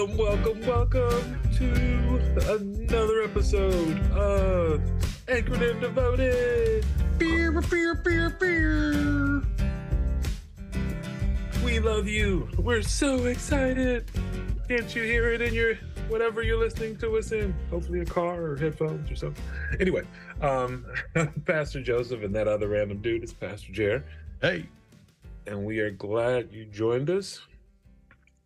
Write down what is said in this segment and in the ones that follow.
Welcome, welcome, welcome to another episode of Anchored and Devoted. Beer, beer, beer, beer. We love you. We're so excited. Can't you hear it in your whatever you're listening to us in? Hopefully a car or headphones or something. Anyway, um, Pastor Joseph and that other random dude is Pastor Jer. Hey, And we are glad you joined us.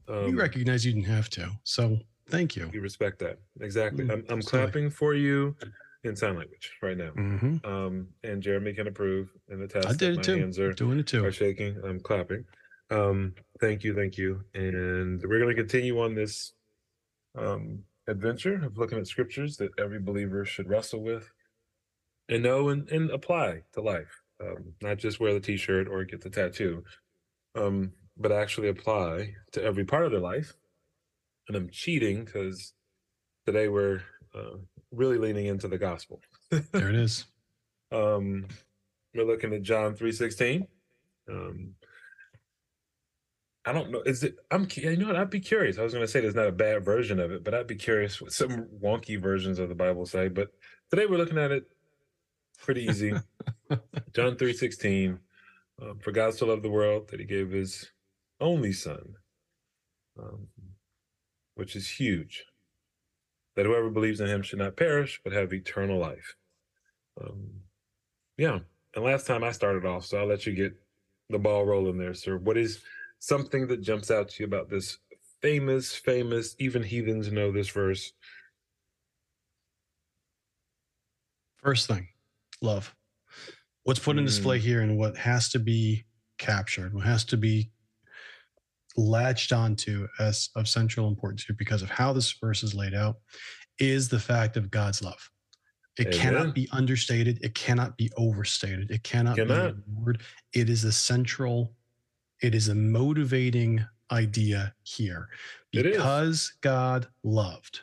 Um, you recognize you didn't have to, so thank you. We respect that. Exactly. Mm, I'm, I'm clapping for you in sign language right now. hmm Um, and Jeremy can approve and attest I did my it too. hands are, Doing it too. are shaking. I'm clapping. Um, thank you, thank you. And we're going to continue on this um, adventure of looking at scriptures that every believer should wrestle with and know and, and apply to life. Um, not just wear the t-shirt or get the tattoo, um, but actually apply to every part of their life. And I'm cheating because today we're uh, really leaning into the gospel. There it is. Um, we're looking at John three sixteen. Um, I don't know. Is it? I'm. You know what? I'd be curious. I was going to say there's not a bad version of it, but I'd be curious what some wonky versions of the Bible say. But today we're looking at it pretty easy. John three sixteen. Um, For God so loved the world that He gave His only Son, um, which is huge. That whoever believes in Him should not perish but have eternal life. Um, yeah. And last time I started off, so I'll let you get the ball rolling there, sir. What is something that jumps out to you about this famous, famous, even heathens know this verse? First thing, love. What's put in display Mm. here and what has to be captured, what has to be latched onto as of central importance here because of how this verse is laid out is the fact of God's love. It Amen. cannot be understated. It cannot be overstated. It cannot, Cannot. be ignored. It is a central, it is a motivating idea here. Because God loved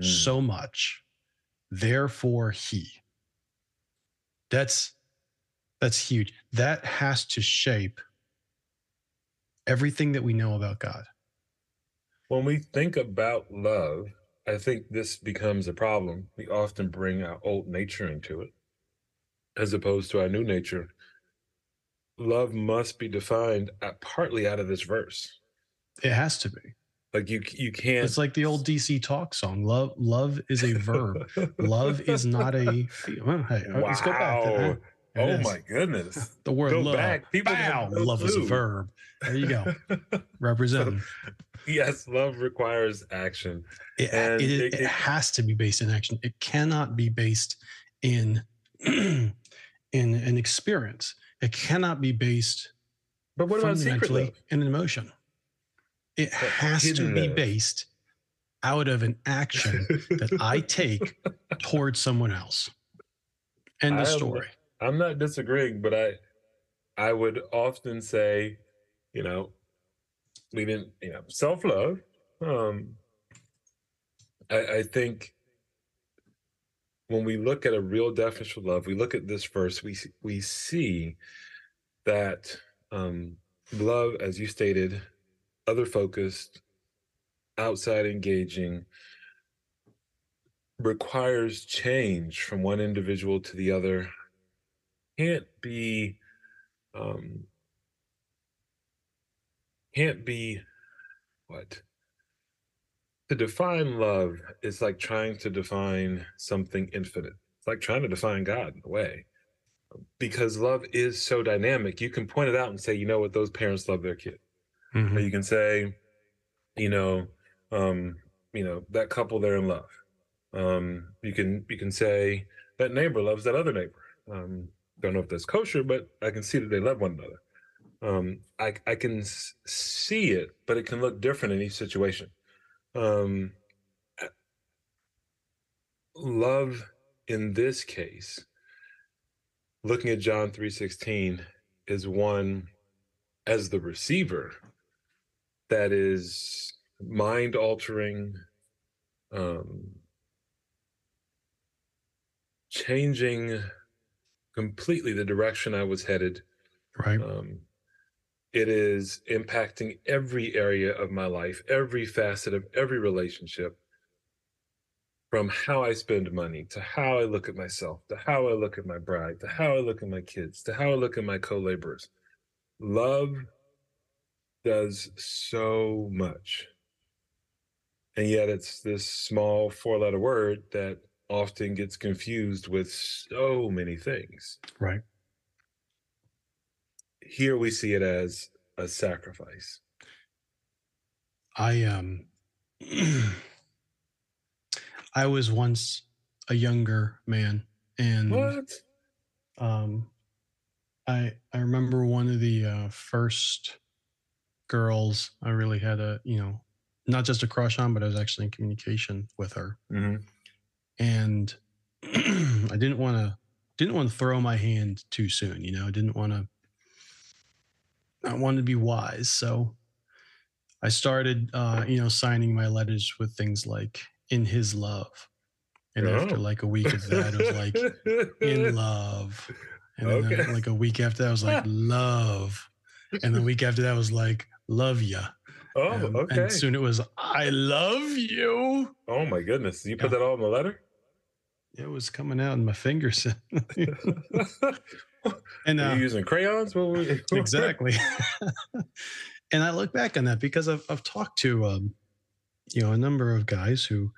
Mm. so much, therefore he. That's that's huge. That has to shape everything that we know about God. When we think about love, I think this becomes a problem. We often bring our old nature into it as opposed to our new nature. Love must be defined uh, partly out of this verse. It has to be. Like you, you can't. It's like the old DC talk song. Love love is a verb. love is not a well, hey, uh, let's go back. to Wow. that. There it Oh is. my goodness. The word Go love. back. People Bow. have no Love is a verb. There you go. Representing. yes, love requires action. It, And it, it- it it- has to be based in action. It cannot be based in in an experience. It cannot be based But what about secret fundamentally love? in an emotion. It But has to be love. based out of an action that I take towards someone else. End I of am- story. I'm not disagreeing, but I I would often say, you know, we didn't, you know, self love. Um, I, I think when we look at a real definition of love, we look at this verse, we we see that um, love, as you stated, other focused, outside engaging, requires change from one individual to the other can't be um can't be what? To define love is like trying to define something infinite. It's like trying to define god in a way. Because love is so dynamic you can point it out and say you know what? Those parents love their kid. Mhm. or you can say you know um you know that couple they're in love. Um you can you can say that neighbor loves that other neighbor. Um don't know if that's kosher but i can see that they love one another. Um i i can see it but it can look different in each situation. Um love in this case looking at john 316 is one as the receiver that is mind altering um changing completely the direction i was headed Right. um it is impacting every area of my life, every facet of every relationship, from how I spend money to how I look at myself, to how I look at my bride, to how I look at my kids, to how I look at my co laborers. Love does so much. And yet it's this small four letter word that often gets confused with so many things. Right. Here we see it as a sacrifice. I um I was once a younger man and What? um I I remember one of the uh, first girls I really had a, you know, not just a crush on, but I was actually in communication with her. hmm and I didn't want to didn't want to throw my hand too soon. You know, I didn't want to. I wanted to be wise, so I started, uh, you know, signing my letters with things like "in His love," and after Oh. like a week of that, it was like "in love," and then uh, Okay. like a week after that, I was like "love," and the week after that was like "love ya," Oh, um, okay. and soon it was "I love you." Oh my goodness. You put Yeah. that all in the letter? It was coming out in my fingers. and uh, using crayons? What were you- exactly. and I look back on that because I've I've talked to um, you know a number of guys who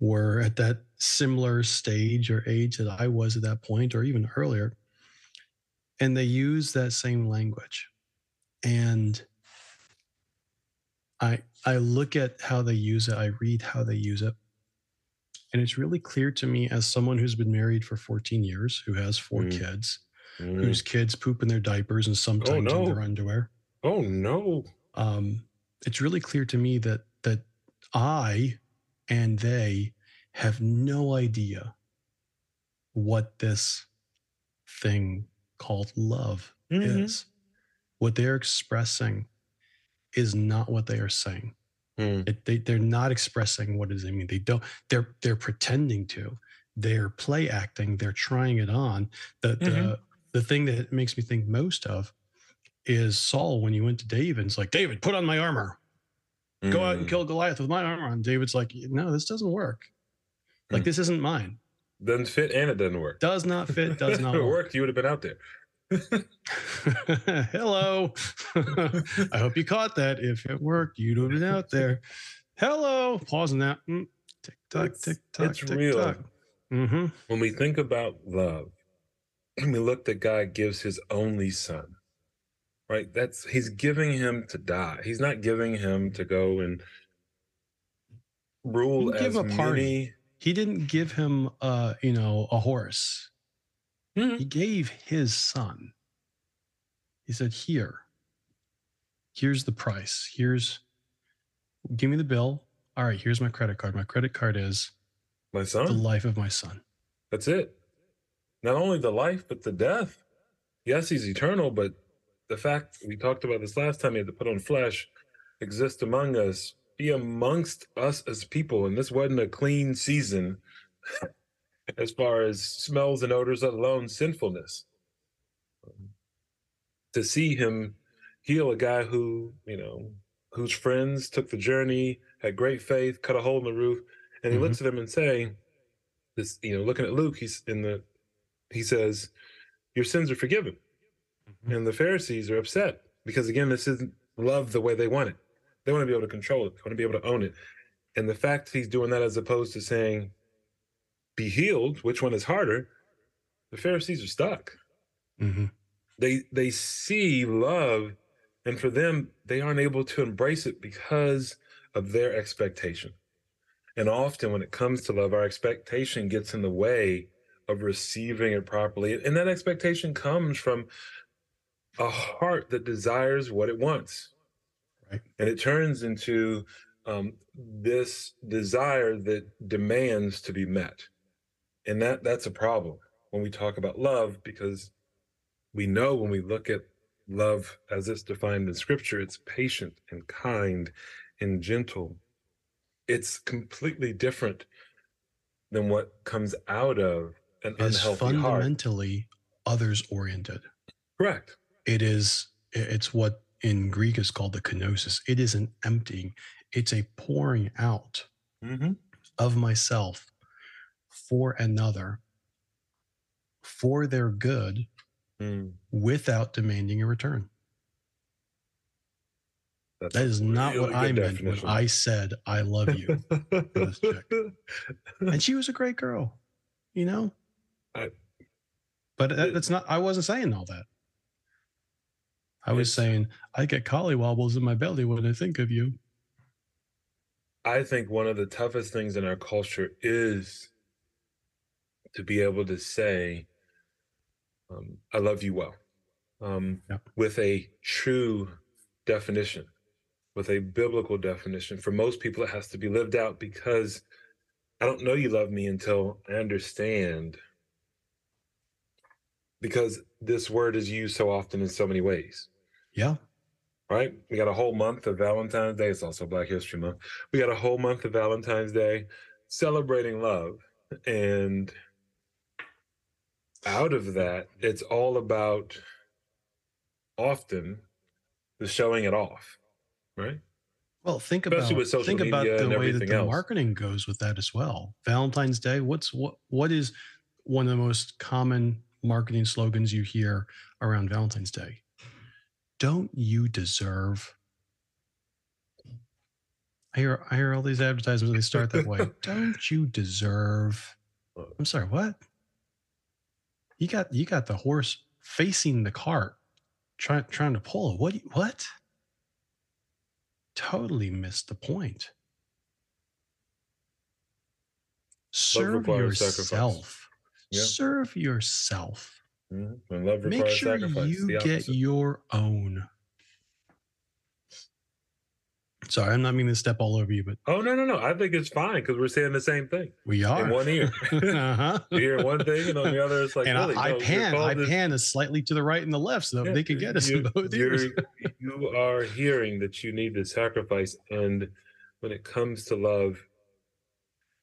were at that similar stage or age that I was at that point, or even earlier, and they use that same language, and I I look at how they use it, I read how they use it. And it's really clear to me as someone who's been married for 14 years, who has four Mm. kids, Mm. whose kids poop in their diapers and sometimes in no. their underwear. Oh no. Um, it's really clear to me that that I and they have no idea what this thing called love Mhm. is. What they're expressing is not what they are saying. Mm. It, they they're not expressing what does it mean. They don't. They're they're pretending to. They're play acting. They're trying it on. The the Mhm. the thing that makes me think most of is Saul when he went to David. and It's like David, put on my armor. Go out and Mm. kill Goliath with my armor on. David's like, no, this doesn't work. Like Mm. this isn't mine. Doesn't fit and it doesn't work. Does not fit. Does if not it work. worked, you would have been out there. Hello. I hope you caught that. If it worked, you'd have been out there. Hello. Pausing that. Mm, tick tock, tick tock, it's tick real. tock. Mm-hmm. when we think about love, and we look that God gives his only son, right? That's he's giving him to die. He's not giving him to go and rule Give as him a party. many. He didn't give him, uh, you know, a horse. Mhm. He gave his son. He said, "Here, here's the price. Here's, give me the bill. All right, here's my credit card. My credit card is My son, the life of my son." That's it. Not only the life, but the death. Yes, he's eternal, but the fact we talked about this last time, he had to put on flesh, exist among us, be amongst us as people. And this wasn't a clean season as far as smells and odors, let alone sinfulness. to see him heal a guy who, you know, whose friends took the journey, had great faith, cut a hole in the roof, and he Mhm. looks at him and saying, "This, you know, looking at Luke, he's in the, he says, your sins are forgiven." Mhm. And the Pharisees are upset because again, this isn't love the way they want it. They want to be able to control it. They want to be able to own it. And the fact he's doing that as opposed to saying, "Be healed," which one is harder? The Pharisees are stuck Mhm. they they see love and for them they aren't able to embrace it because of their expectation and often when it comes to love our expectation gets in the way of receiving it properly and that expectation comes from a heart that desires what it wants Right. and it turns into um, this desire that demands to be met and that that's a problem when we talk about love because we know when we look at love as it's defined in scripture it's patient and kind and gentle it's completely different than what comes out of an Is unhealthy heart fundamentally others oriented. correct It is. It's what in Greek is called the kenosis. It is an emptying, it's a pouring out Mm-hmm. of myself for another for their good Mm. without demanding a return. That's That is not what I good meant when. I said I love you. and she was a great girl, you know. I- but that, that's not. I wasn't saying all that. I was saying I get collywobbles in my belly when I think of you. I think one of the toughest things in our culture is to be able to say, um, I love you well, um, with a true definition, with a biblical definition. For most people, it has to be lived out because I don't know you love me until I understand. Because this word is used so often in so many ways Yeah, right? We got a whole month of Valentine's Day. It's also Black History Month. We got a whole month of Valentine's Day celebrating love. And out of that, it's all about often the showing it off, right? Well, think Especially about think about the way that the else. marketing goes with that as well. Valentine's Day. What's what? What is one of the most common marketing slogans you hear around Valentine's Day? Don't you deserve? I hear I hear all these advertisements. They start that way. Don't you deserve? I'm sorry. What? You got you got the horse facing the cart, trying trying to pull it. What? What? totally missed the point. Serve yourself. Yeah. Serve yourself. Mhm. Love Make sure sacrifice. you get your own. Sorry, I'm not meaning to step all over you, but Oh, no, no, no. I think it's fine because we're saying the same thing we are. in one ear. uh-huh. you hear one thing and on the other, it's like, and really? I, I No, you're pan, I this- pan is slightly to the right and the left, so Yeah, they can get us in both ears. you're- hearing that you need the sacrifice. And when it comes to love,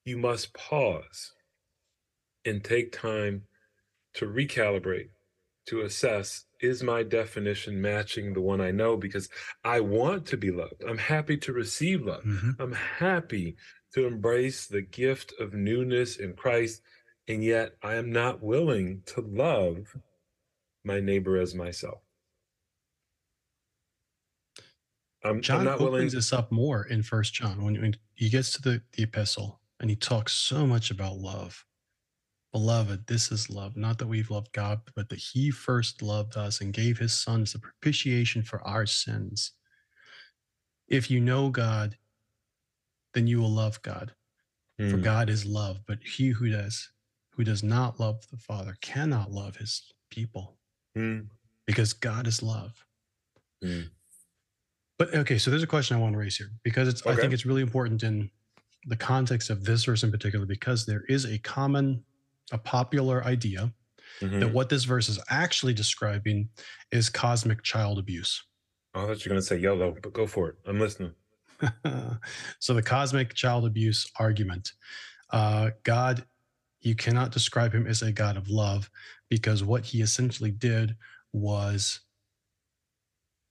you must pause and take time to recalibrate, to assess is my definition matching the one I know? Because I want to be loved. I'm happy to receive love. Mhm. I'm happy to embrace the gift of newness in Christ. And yet I am not willing to love my neighbor as myself. I'm, I'm John not willing. opens this up more in First John when, when he gets to the, the epistle and he talks so much about love. Beloved, this is love, not that we've loved God, but that He first loved us and gave His Son as a propitiation for our sins. If you know God, then you will love God, for Mm, God is love. But he who does who does not love the Father cannot love His people mm, because God is love. Mm. But okay, so there's a question I want to raise here because it's I think it's really important in the context of this verse in particular because there is a common, a popular idea mhm. that what this verse is actually describing is cosmic child abuse. I thought you were going to say YOLO, but go for it. I'm listening. so the cosmic child abuse argument, uh, God, you cannot describe him as a God of love because what he essentially did was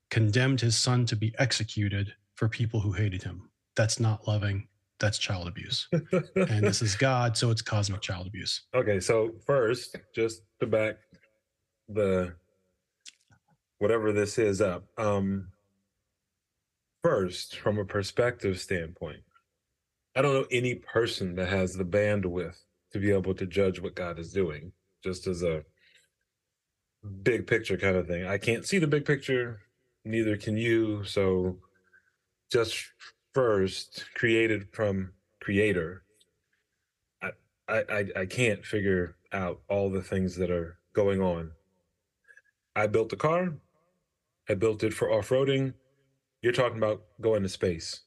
condemned his son to be executed for people who hated him. That's not loving. That's child abuse. And this is God, so it's cosmic child abuse. okay, so first, just to back the whatever this is up. Um, first, from a perspective standpoint, I don't know any person that has the bandwidth to be able to judge what God is doing, just as a big picture kind of thing. I can't see the big picture, neither can you. So, just first, created from Creator, I, I, I, can't figure out all the things that are going on. I built a car. I built it for off roading. You're talking about going to space.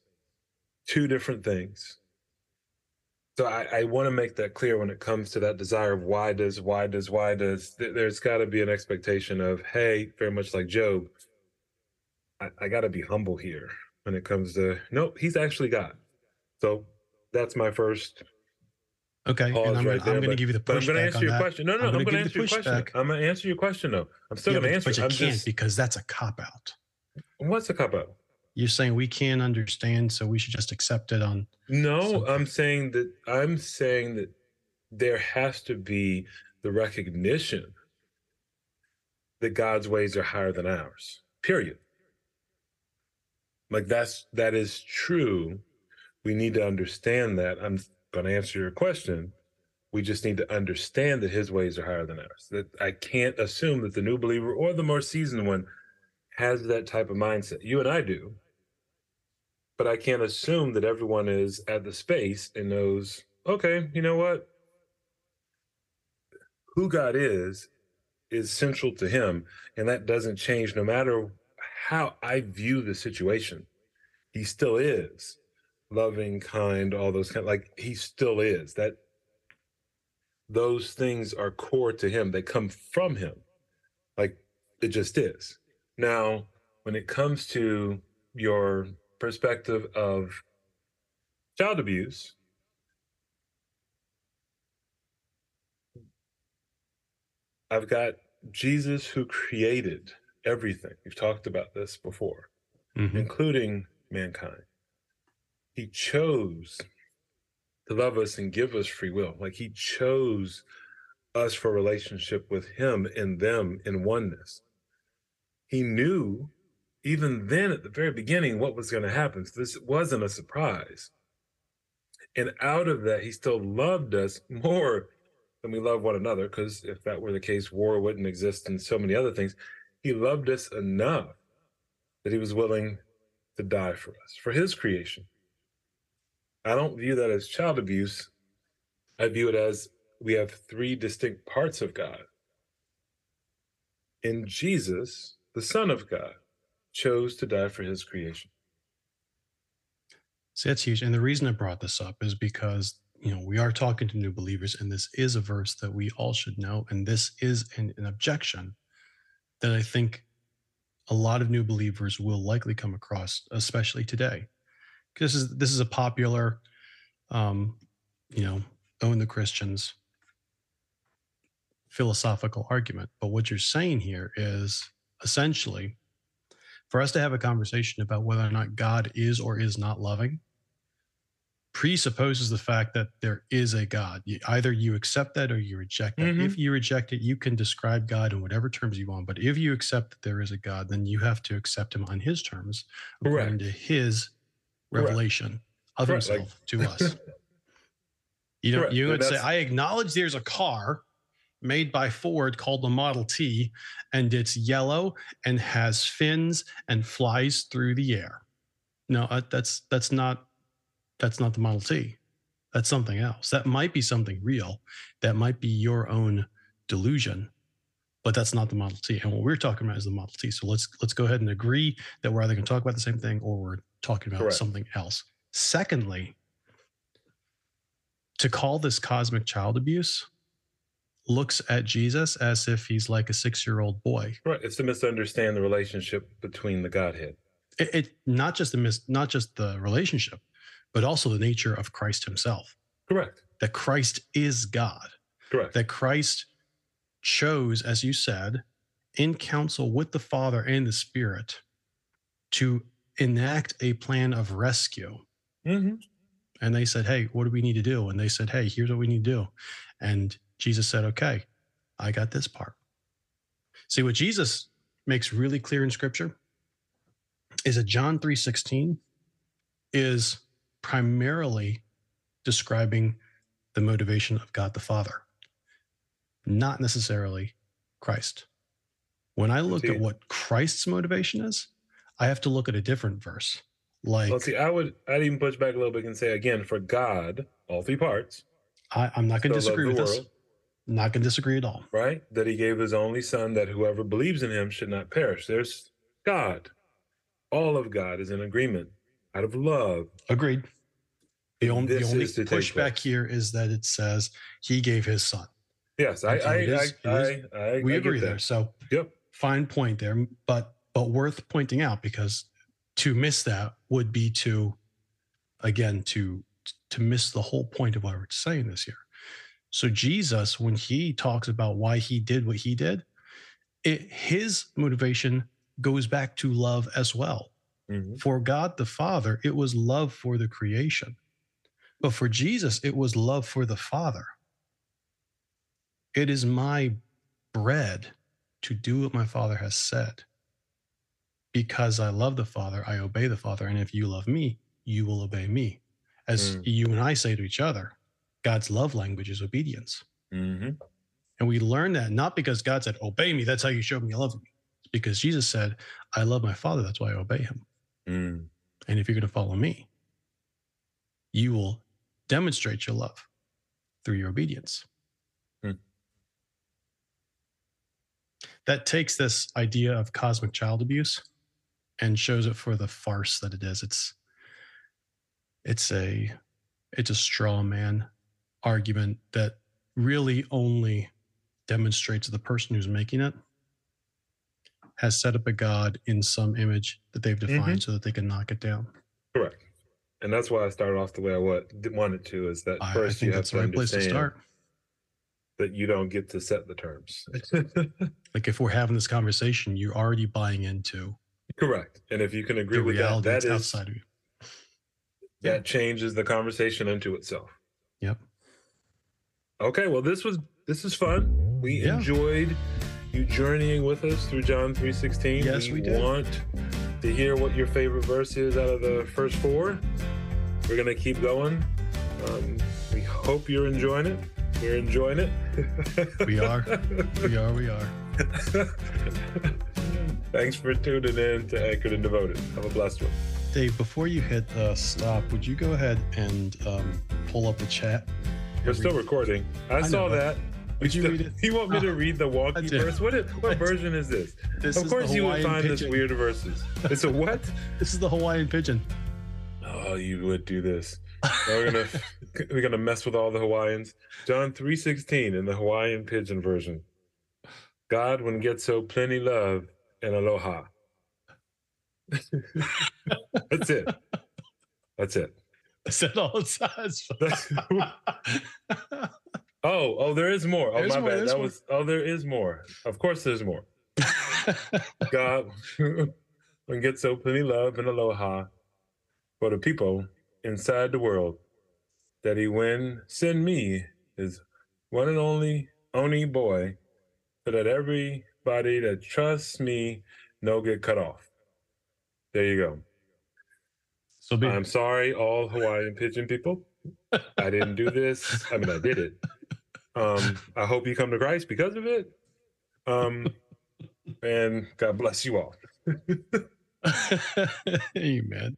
Two different things. So I, I want to make that clear when it comes to that desire of why does, why does, why does. Th- There's got to be an expectation of, hey, very much like Job, I, I got to be humble here when it comes to, nope, he's actually God. So that's my first Okay. and I'm, right gonna- there. I'm going to give you the but I'm going to answer your that. question. No, no, I'm gonna give answer you your question. pushback. I'm going to answer your question. though. I'm still Yeah, going to answer. but you I'm can't just because that's a cop out. What's a cop out? You're saying we can't understand, so we should just accept it on. No, Something. I'm saying that I'm saying that there has to be the recognition that God's ways are higher than ours. Period. Like that's that is true. We need to understand that. I'm going to answer your question. We just need to understand that his ways are higher than ours. That I can't assume that the new believer or the more seasoned one has that type of mindset. You and I do. But I can't assume that everyone is at the space and knows, okay, you know what? Who God is is central to him. And that doesn't change no matter how I view the situation. He still is loving, kind, all those kind like he still is. That those things are core to him. They come from him. Like it just is. Now, when it comes to your perspective of child abuse, I've got Jesus who created everything. We've talked about this before, Mhm. including mankind. He chose to love us and give us free will. Like he chose us for relationship with him and them in oneness. He knew even then at the very beginning what was going to happen. So this wasn't a surprise. And out of that, he still loved us more than we love one another, because if that were the case, war wouldn't exist and so many other things. He loved us enough that he was willing to die for us, for his creation. I don't view that as child abuse. I view it as we have three distinct parts of God. And Jesus, the Son of God, chose to die for his creation. So that's huge. And the reason I brought this up is because, you know, we are talking to new believers, and this is a verse that we all should know. And this is an, an objection that I think a lot of new believers will likely come across, especially today. This is this is a popular um, you know, own the Christians philosophical argument. But what you're saying here is essentially for us to have a conversation about whether or not God is or is not loving presupposes the fact that there is a God. You, either you accept that or you reject that. Mhm. If you reject it, you can describe God in whatever terms you want. But if you accept that there is a God, then you have to accept him on his terms, according Correct. to his Correct. revelation of Correct, like- himself to us. You know, you would say, I acknowledge there's a car made by Ford called the Model T, and it's yellow and has fins and flies through the air. No, uh, that's that's not that's not the Model T. That's something else. That might be something real. That might be your own delusion, but that's not the Model T. And what we're talking about is the Model T. So let's let's go ahead and agree that we're either going to talk about the same thing or we're talking about Correct. something else. Secondly, to call this cosmic child abuse looks at Jesus as if he's like a six-year-old boy. Right. It's to misunderstand the relationship between the Godhead. It, it not just the mis, not just the relationship, but also the nature of Christ himself. Correct. That Christ is God. Correct. That Christ chose, as you said, in counsel with the Father and the Spirit to enact a plan of rescue. hmm And they said, Hey, what do we need to do? And they said, Hey, here's what we need to do. And Jesus said, Okay, I got this part. See, what Jesus makes really clear in scripture is that John 3:16 is primarily describing the motivation of God the Father, not necessarily Christ. When I look See- at what Christ's motivation is, I have to look at a different verse. Like Well, see, I would I'd even push back a little bit and say again, for God, all three parts, I, I'm not going to so disagree with the this. Not going to disagree at all. right? That he gave his only son that whoever believes in him should not perish. There's God. All of God is in agreement out of love. Agreed. The only, the only pushback here is that it says he gave his son. Yes, I I is- I, I, I, We agree there. So Yep. fine point there, but but worth pointing out because to miss that would be to again to to miss the whole point of what we're saying this here. So Jesus, when he talks about why he did what he did, it, his motivation goes back to love as well. Mhm. For God the Father, it was love for the creation. But for Jesus, it was love for the Father. It is my bread to do what my Father has said. Because I love the Father, I obey the Father. And if you love me, you will obey me. As Mm. you and I say to each other, God's love language is obedience. Mhm. And we learn that not because God said, Obey me, that's how you show me you love me. It's because Jesus said, I love my Father, that's why I obey him. Mm. And if you're going to follow me, you will demonstrate your love through your obedience. Hmm. That takes this idea of cosmic child abuse and shows it for the farce that it is. It's it's a it's a straw man argument that really only demonstrates the person who's making it has set up a god in some image that they've mm-hmm. defined so that they can knock it down. Correct. And that's why I started off the way I wa- wanted to. Is that I, I first you think have that's to the right place to understand start. that you don't get to set the terms. Like if we're having this conversation, you're already buying into Correct. And if you can agree with that, that's outside of you. that changes the conversation into itself. Yep. Okay, well this was this is fun. We Yeah. enjoyed you journeying with us through John 3:16. Yes, we did. want to hear what your favorite verse is out of the first four. We're gonna keep going. Um, we hope you're enjoying it. We're enjoying it. We are. We are. We are. Thanks for tuning in to Anchored and Devoted. Have a blessed one. Dave, before you hit uh, stop, would you go ahead and um, pull up the chat? We're still recording. I, I saw know, that. Would you read it? You want me to read the wonky verse? What, is, what version is this? This of is course, you would find this weird verses. It's a what? This is the Hawaiian Pidgin. Oh, you would do this. We're gonna we're gonna mess with all the Hawaiians. John three sixteen in the Hawaiian Pidgin version. God when get so plenty love and aloha. That's it. That's it. I said all it says. Oh, oh, there is more. Oh, There's my more, bad. there's That more. was. Oh, there is more. Of course, there's more. God, when get so plenty love and aloha for the people inside the world that he when send me his one and only only boy, so that everybody that trusts me no get cut off. There you go. so be I'm sorry, all Hawaiian Pidgin people. I didn't do this. I mean, I did it. Um, I hope you come to Christ because of it. Um, and God bless you all. Amen.